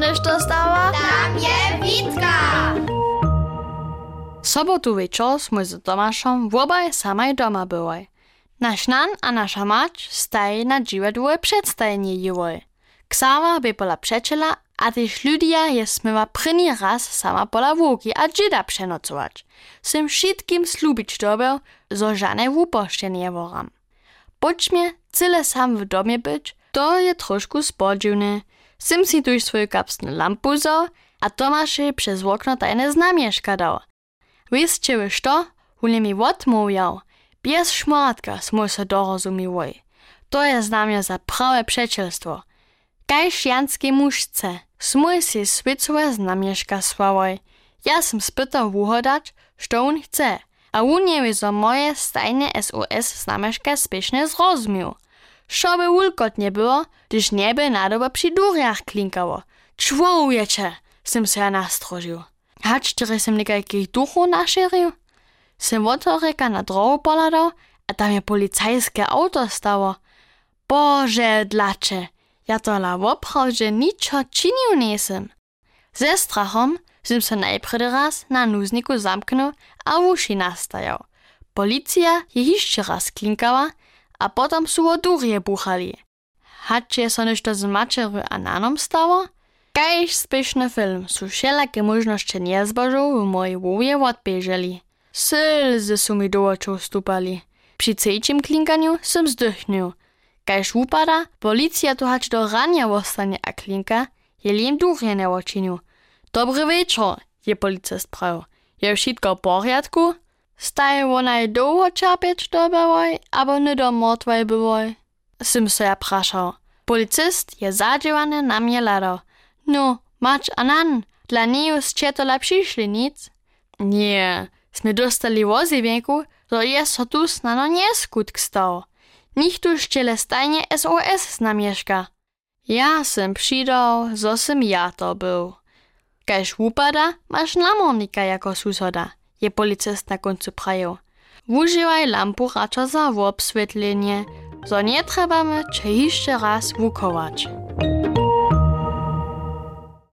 nešto stało? Tam je Witka! Sobotu wieczór sme z Tomaszem wobaj samaj doma były. Nasz nan a nasza mać staje na dziwadłe przedstajenie jiwoj. Ksawa by pola przeczela, a też ludia je smywa pryni raz sama pola wółki a dzida przenocować. Sym wszystkim slubić dobeł, zo żane nie woram. Poczmie cyle sam w domie być, to je troszkę spodziwne. Sym tuż swoją kapsną lampu zo, a Tomaszy przez okno tajne znamieszka dał. Wiecie wy što? Wule mi odmówiał. Bez szmatka smo se dorozumiewoj. To je znamie za prawe przecielstwo. Kajż janskie muszce, smo si swicowe znamieszka swałoj. Ja sam spytał wuhodać, što on chce, a on nie wie, zo moje stajne SOS znamieszka spiesznie zrozumiał. Šo by wulkotnie było, gdyż nieby na dobo przy duriach klinkało. Człowiecie, sem se ja nastrožił. Hać, który sem nekajkich duchów naszerzył? Sem wotoreka na drogu poladał, a tam je policajskie auto stało. Boże, dlacze, ja to la woprawdzie niczo czynił nie sem. Ze strachom sem se najpredy raz na nuzniku zamknął, a uši nastajał. Policja je jeszcze raz klinkała, a potom su o durje buchali. Hače so nešto z mačeru a nanom stało? Kajž film su všelaké možnosti nezbožov v mojej vúje odbieželi. Slzy su mi do očov stúpali. Pri cejčím klinkaniu som zdychnul. Kajž upada, policia tu hač do rania ostane a klinka, je lim duchje neočinil. Dobry wieczór, je policist prav. Je všetko v poriadku? Staje onaj dlouho čerpieć dobewoj, abo nie do mrtwej byłoj? Sim se ja prašał. Policist je zadziewany na mnie ladał. No, mać anan, dla niej ste to przyszli nic? Nie, sme dostali woziwienku, to jest so tu snano nie skutk stał. Niech tu szczele stajnie SOS znamieszka. Ja sem przydał, zo sem ja to był. Kajż upada, masz namornika jako susoda, je policist na końcu prajo. Używaj lampu raczej za obswietlenie, zo nie trzebamy czy jeszcze raz wukować.